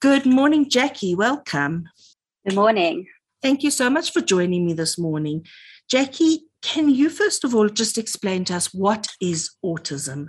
Good morning, Jackie. Welcome. Good morning. Thank you so much for joining me this morning. Jackie, can you first of all just explain to us what is autism?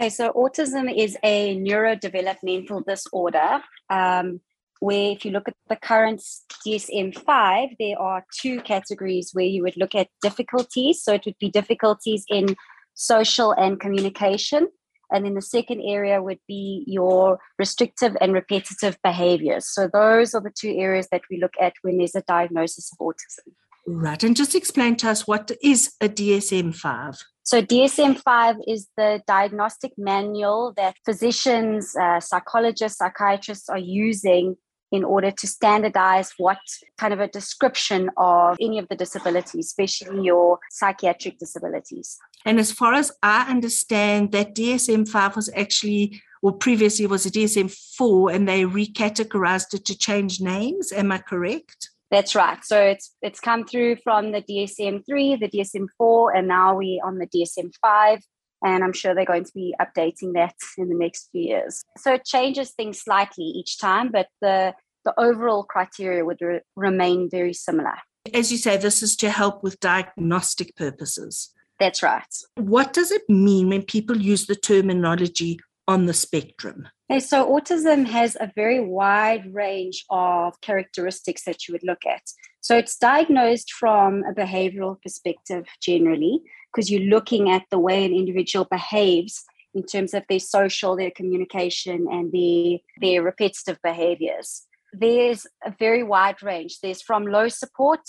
Okay, so autism is a neurodevelopmental disorder um, where, if you look at the current DSM 5, there are two categories where you would look at difficulties. So it would be difficulties in social and communication. And then the second area would be your restrictive and repetitive behaviors. So those are the two areas that we look at when there's a diagnosis of autism. Right. And just explain to us what is a DSM 5? So, DSM 5 is the diagnostic manual that physicians, uh, psychologists, psychiatrists are using in order to standardize what kind of a description of any of the disabilities, especially your psychiatric disabilities. And as far as I understand, that DSM 5 was actually, or previously was a DSM 4, and they recategorized it to change names. Am I correct? That's right. So it's it's come through from the DSM 3, the DSM 4, and now we're on the DSM 5 and I'm sure they're going to be updating that in the next few years. So it changes things slightly each time, but the the overall criteria would re- remain very similar. As you say, this is to help with diagnostic purposes. That's right. What does it mean when people use the terminology on the spectrum? Okay, so autism has a very wide range of characteristics that you would look at. So it's diagnosed from a behavioral perspective generally, because you're looking at the way an individual behaves in terms of their social, their communication, and their, their repetitive behaviors. There's a very wide range. There's from low support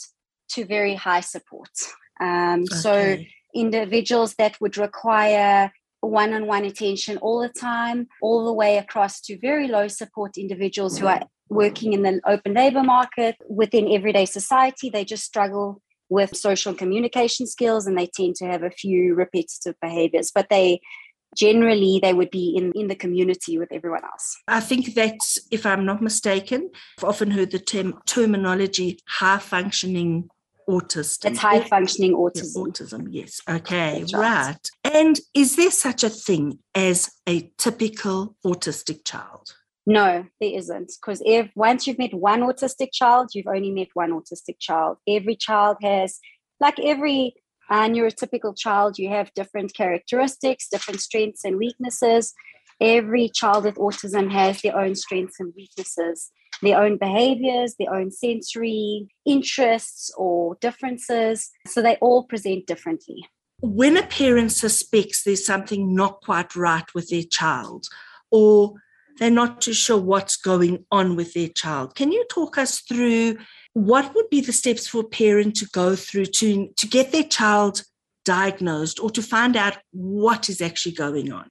to very high support. Um, okay. So, individuals that would require one on one attention all the time, all the way across to very low support individuals who are working in the open labor market within everyday society. They just struggle with social communication skills and they tend to have a few repetitive behaviors, but they generally they would be in, in the community with everyone else. I think that's, if I'm not mistaken, I've often heard the term terminology high functioning autism. It's high functioning autism. Yeah, autism, yes. Okay, right. right. And is there such a thing as a typical autistic child? No, there isn't. Because if once you've met one autistic child, you've only met one autistic child. Every child has, like every uh, neurotypical child, you have different characteristics, different strengths and weaknesses. Every child with autism has their own strengths and weaknesses, their own behaviors, their own sensory interests or differences. So they all present differently. When a parent suspects there's something not quite right with their child, or they're not too sure what's going on with their child. Can you talk us through what would be the steps for a parent to go through to, to get their child diagnosed or to find out what is actually going on?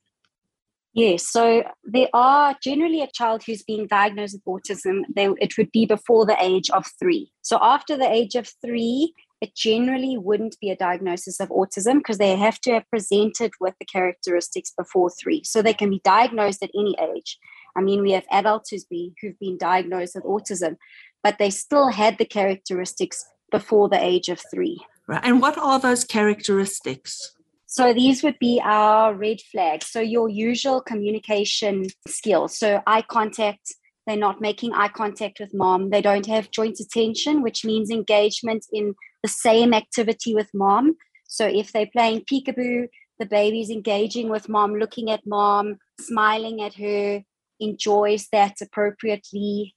Yes, so there are generally a child who's being diagnosed with autism, they, it would be before the age of three. So after the age of three, it generally wouldn't be a diagnosis of autism because they have to have presented with the characteristics before three. So they can be diagnosed at any age. I mean, we have adults who's been, who've been diagnosed with autism, but they still had the characteristics before the age of three. Right. And what are those characteristics? So these would be our red flags. So your usual communication skills. So eye contact, they're not making eye contact with mom. They don't have joint attention, which means engagement in the same activity with mom. So if they're playing peekaboo, the baby's engaging with mom, looking at mom, smiling at her, enjoys that appropriately.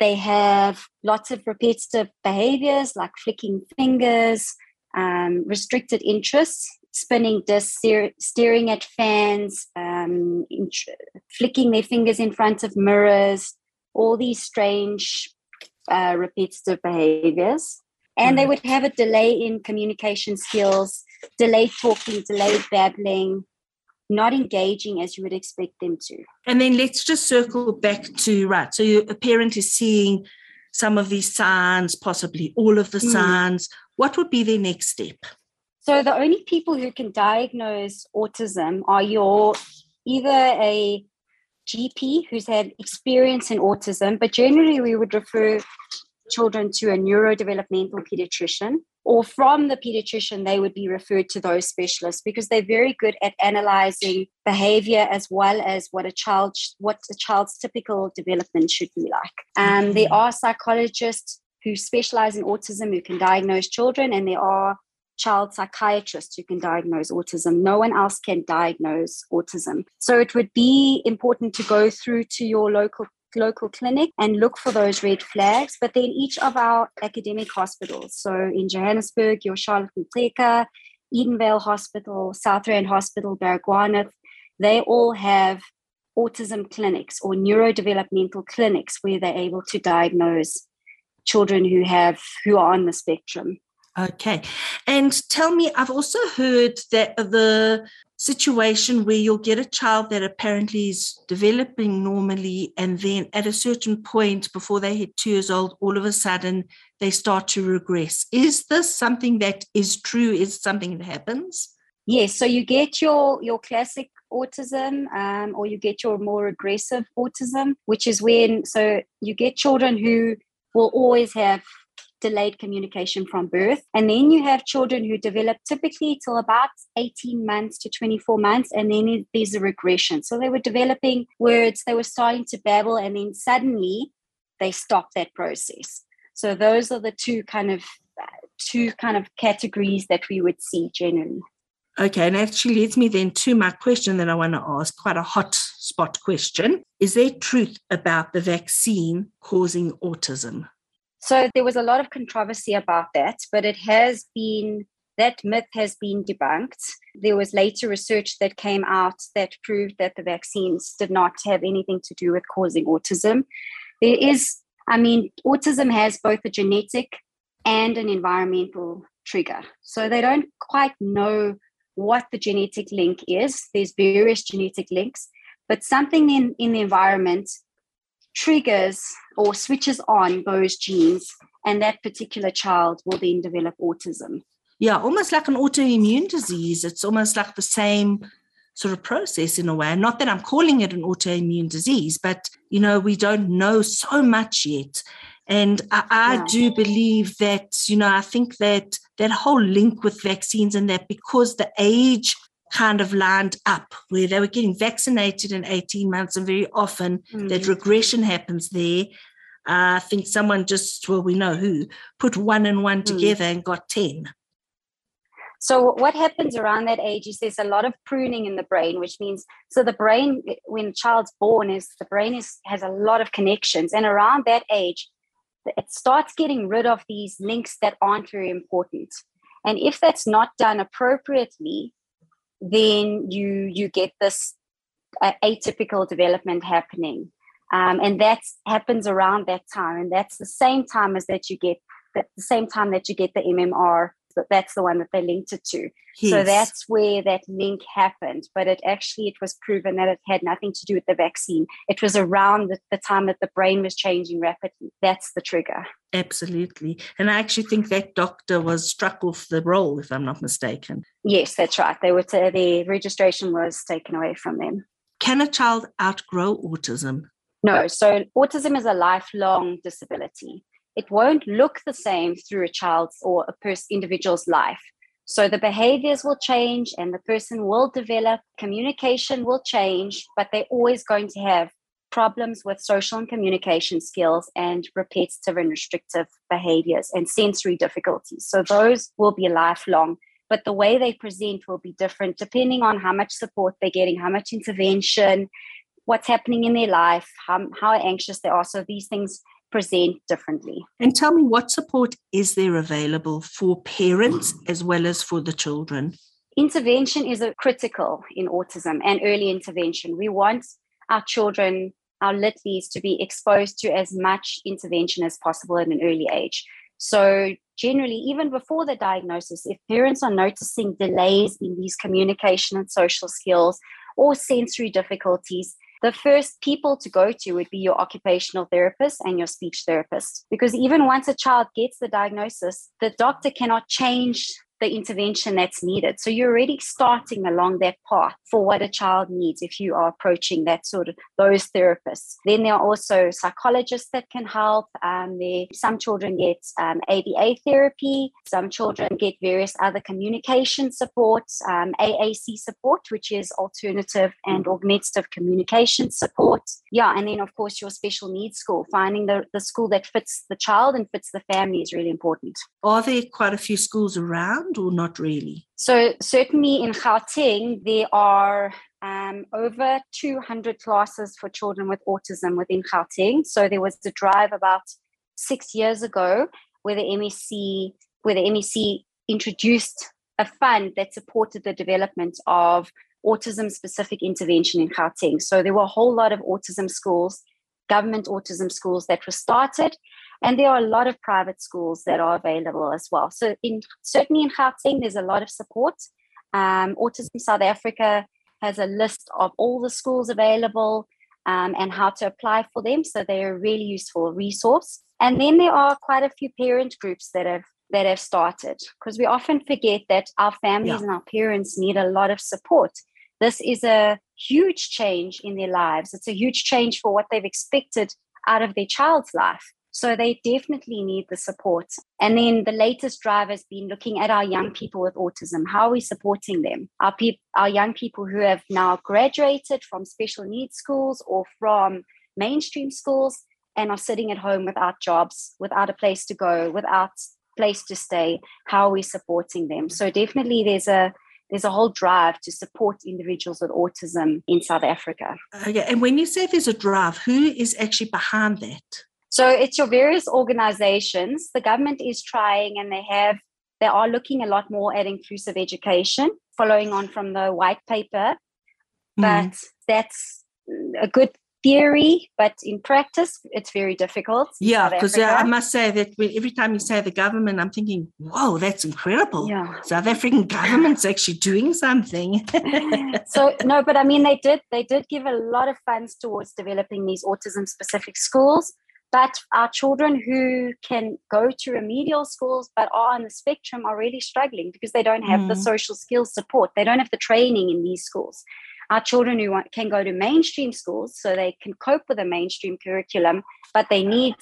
They have lots of repetitive behaviors like flicking fingers, um, restricted interests, spinning discs, staring at fans, um, flicking their fingers in front of mirrors, all these strange uh, repetitive behaviors. And they would have a delay in communication skills, delayed talking, delayed babbling, not engaging as you would expect them to. And then let's just circle back to right. So a parent is seeing some of these signs, possibly all of the mm. signs. What would be their next step? So the only people who can diagnose autism are your either a GP who's had experience in autism, but generally we would refer children to a neurodevelopmental pediatrician or from the pediatrician, they would be referred to those specialists because they're very good at analyzing behavior as well as what a child what a child's typical development should be like. Um. There are psychologists who specialize in autism who can diagnose children, and there are child psychiatrists who can diagnose autism. No one else can diagnose autism. So it would be important to go through to your local local clinic and look for those red flags. But then each of our academic hospitals, so in Johannesburg, your Charlotte Maxeke, Edenvale Hospital, South Rand Hospital, Baragwanath, they all have autism clinics or neurodevelopmental clinics where they're able to diagnose children who have who are on the spectrum. Okay. And tell me, I've also heard that the situation where you'll get a child that apparently is developing normally, and then at a certain point before they hit two years old, all of a sudden they start to regress. Is this something that is true? Is something that happens? Yes. So you get your your classic autism um, or you get your more regressive autism, which is when so you get children who will always have delayed communication from birth. And then you have children who develop typically till about 18 months to 24 months, and then there's a regression. So they were developing words, they were starting to babble, and then suddenly they stop that process. So those are the two kind of two kind of categories that we would see generally. Okay, and actually leads me then to my question that I want to ask, quite a hot spot question. Is there truth about the vaccine causing autism? So there was a lot of controversy about that, but it has been that myth has been debunked. There was later research that came out that proved that the vaccines did not have anything to do with causing autism. There is, I mean, autism has both a genetic and an environmental trigger. So they don't quite know what the genetic link is. There's various genetic links, but something in, in the environment triggers or switches on those genes, and that particular child will then develop autism. Yeah, almost like an autoimmune disease. It's almost like the same sort of process in a way. Not that I'm calling it an autoimmune disease, but you know, we don't know so much yet. And I, I yeah. do believe that, you know, I think that that whole link with vaccines and that because the age kind of lined up where they were getting vaccinated in 18 months and very often mm. that regression happens there uh, i think someone just well we know who put one and one mm. together and got 10 so what happens around that age is there's a lot of pruning in the brain which means so the brain when a child's born is the brain is has a lot of connections and around that age it starts getting rid of these links that aren't very important and if that's not done appropriately then you you get this uh, atypical development happening. Um, and that happens around that time. And that's the same time as that you get the same time that you get the mmr but that's the one that they linked it to. Yes. So that's where that link happened. But it actually it was proven that it had nothing to do with the vaccine. It was around the, the time that the brain was changing rapidly. That's the trigger. Absolutely. And I actually think that doctor was struck off the roll, if I'm not mistaken. Yes, that's right. They were to, the registration was taken away from them. Can a child outgrow autism? No. So autism is a lifelong disability it won't look the same through a child's or a person individual's life. So the behaviors will change and the person will develop, communication will change, but they're always going to have problems with social and communication skills and repetitive and restrictive behaviors and sensory difficulties. So those will be lifelong, but the way they present will be different depending on how much support they're getting, how much intervention, what's happening in their life, how, how anxious they are. So these things present differently. And tell me what support is there available for parents mm. as well as for the children? Intervention is a critical in autism and early intervention. We want our children, our litlies, to be exposed to as much intervention as possible at an early age. So, generally, even before the diagnosis, if parents are noticing delays in these communication and social skills or sensory difficulties, the first people to go to would be your occupational therapist and your speech therapist. Because even once a child gets the diagnosis, the doctor cannot change the intervention that's needed. So you're already starting along that path for what a child needs if you are approaching that sort of those therapists. Then there are also psychologists that can help. Um, there, some children get um, ABA therapy. Some children get various other communication supports, um, AAC support, which is alternative and augmentative communication support. Yeah, and then of course your special needs school. Finding the, the school that fits the child and fits the family is really important. Are there quite a few schools around? Around or not really? So, certainly in Gauteng, there are um, over 200 classes for children with autism within Gauteng. So, there was a drive about six years ago where the MEC, where the MEC introduced a fund that supported the development of autism specific intervention in Gauteng. So, there were a whole lot of autism schools government autism schools that were started and there are a lot of private schools that are available as well. So, in certainly in Gauteng, there's a lot of support. Um, Autism South Africa has a list of all the schools available um, and how to apply for them. So they're a really useful resource. And then there are quite a few parent groups that have that have started because we often forget that our families yeah. and our parents need a lot of support. This is a huge change in their lives. It's a huge change for what they've expected out of their child's life. So they definitely need the support. And then the latest drive has been looking at our young people with autism. How are we supporting them? Our, pe- our young people who have now graduated from special needs schools or from mainstream schools and are sitting at home without jobs, without a place to go, without place to stay. How are we supporting them? So definitely there's a there's a whole drive to support individuals with autism in South Africa. Okay, and when you say there's a drive, who is actually behind that? So it's your various organizations. The government is trying and they have they are looking a lot more at inclusive education, following on from the white paper. Mm. But that's a good theory, but in practice, it's very difficult. Yeah, because I must say that every time you say the government, I'm thinking, whoa, that's incredible. Yeah. South African government's actually doing something. so no, but I mean, they did they did give a lot of funds towards developing these autism specific schools. But our children who can go to remedial schools but are on the spectrum are really struggling because they don't have mm. the social skills support. They don't have the training in these schools. Our children who want, can go to mainstream schools so they can cope with a mainstream curriculum, but they need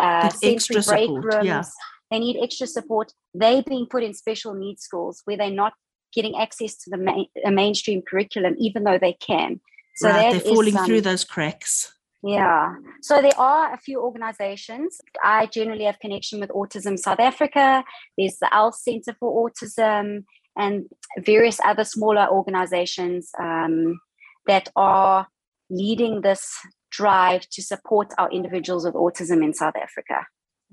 uh, sensory break support, rooms. Yeah. They need extra support. They're being put in special needs schools where they're not getting access to the main, mainstream curriculum, even though they can. So right, they're falling through those cracks. Yeah. So there are a few organizations. I generally have connection with Autism South Africa. There's the ELF Center for Autism and various other smaller organizations um, that are leading this drive to support our individuals with autism in South Africa.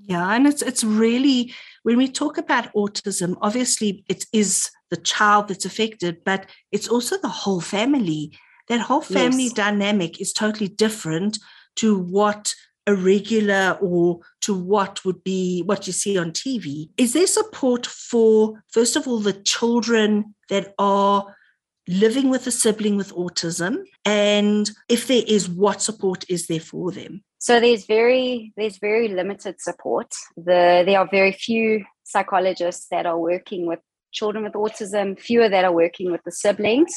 Yeah, and it's it's really when we talk about autism, obviously it is the child that's affected, but it's also the whole family that whole family yes. dynamic is totally different to what a regular or to what would be what you see on TV. Is there support for, first of all, the children that are living with a sibling with autism? And if there is, what support is there for them? So there's very there's very limited support. The there are very few psychologists that are working with children with autism, fewer that are working with the siblings.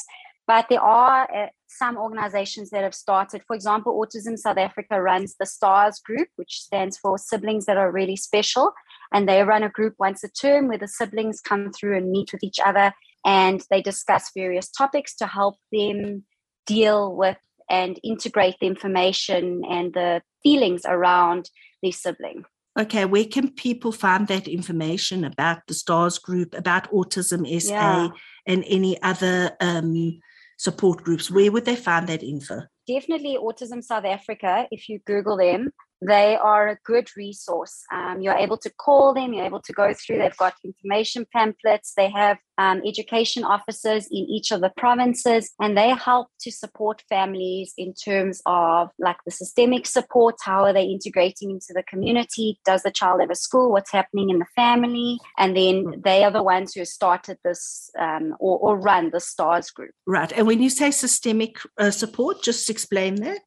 But there are uh, some organizations that have started. For example, Autism South Africa runs the STARS group, which stands for Siblings That Are Really Special. And they run a group once a term where the siblings come through and meet with each other and they discuss various topics to help them deal with and integrate the information and the feelings around their sibling. Okay, where can people find that information about the STARS group, about Autism SA, yeah. and any other um, support groups, where would they find that info? Definitely Autism South Africa. If you Google them, they are a good resource. Um, you're able to call them, you're able to go through, they've got information pamphlets, they have um, education officers in each of the provinces, and they help to support families in terms of like the systemic support how are they integrating into the community? Does the child have a school? What's happening in the family? And then hmm. they are the ones who started this um, or, or, run the STARS group. Right. And when you say systemic uh, support, just explain that.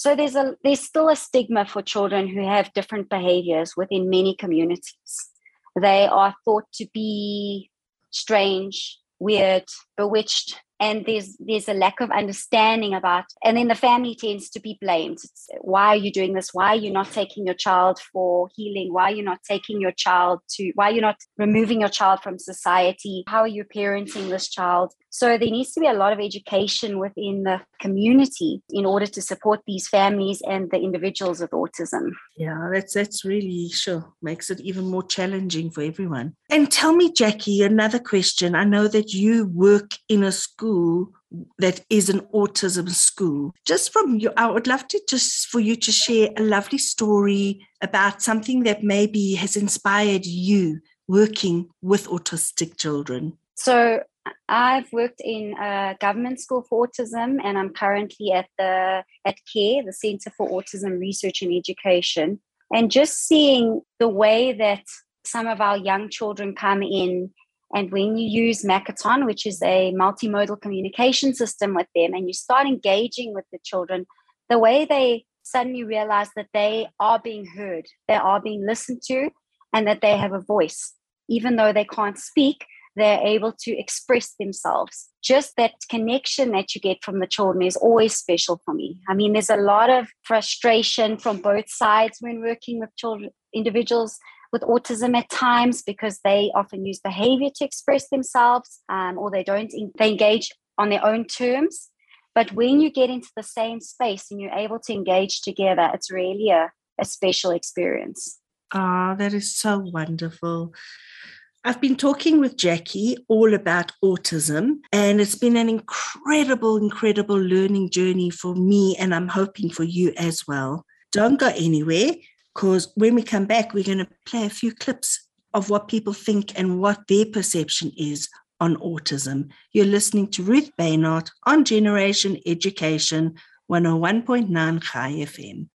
So there's a there's still a stigma for children who have different behaviors within many communities. They are thought to be strange, weird, bewitched and there's there's a lack of understanding about and then the family tends to be blamed it's, why are you doing this why are you not taking your child for healing why are you not taking your child to why are you not removing your child from society how are you parenting this child so there needs to be a lot of education within the community in order to support these families and the individuals with autism. Yeah, that's that's really sure makes it even more challenging for everyone. And tell me, Jackie, another question. I know that you work in a school that is an autism school. Just from you, I would love to just for you to share a lovely story about something that maybe has inspired you working with autistic children. So I've worked in a government school for autism, and I'm currently at the at CARE, the Center for Autism Research and Education. And just seeing the way that some of our young children come in, and when you use Makaton, which is a multimodal communication system with them, and you start engaging with the children, the way they suddenly realize that they are being heard, they are being listened to, and that they have a voice, even though they can't speak they're able to express themselves. Just that connection that you get from the children is always special for me. I mean, there's a lot of frustration from both sides when working with children, individuals with autism at times because they often use behavior to express themselves um, or they don't they engage on their own terms. But when you get into the same space and you're able to engage together, it's really a, a special experience. Ah, oh, that is so wonderful. I've been talking with Jackie all about autism, and it's been an incredible, incredible learning journey for me, and I'm hoping for you as well. Don't go anywhere because when we come back, we're going to play a few clips of what people think and what their perception is on autism. You're listening to Ruth Bainart on Generation Education 101.9 Chai FM.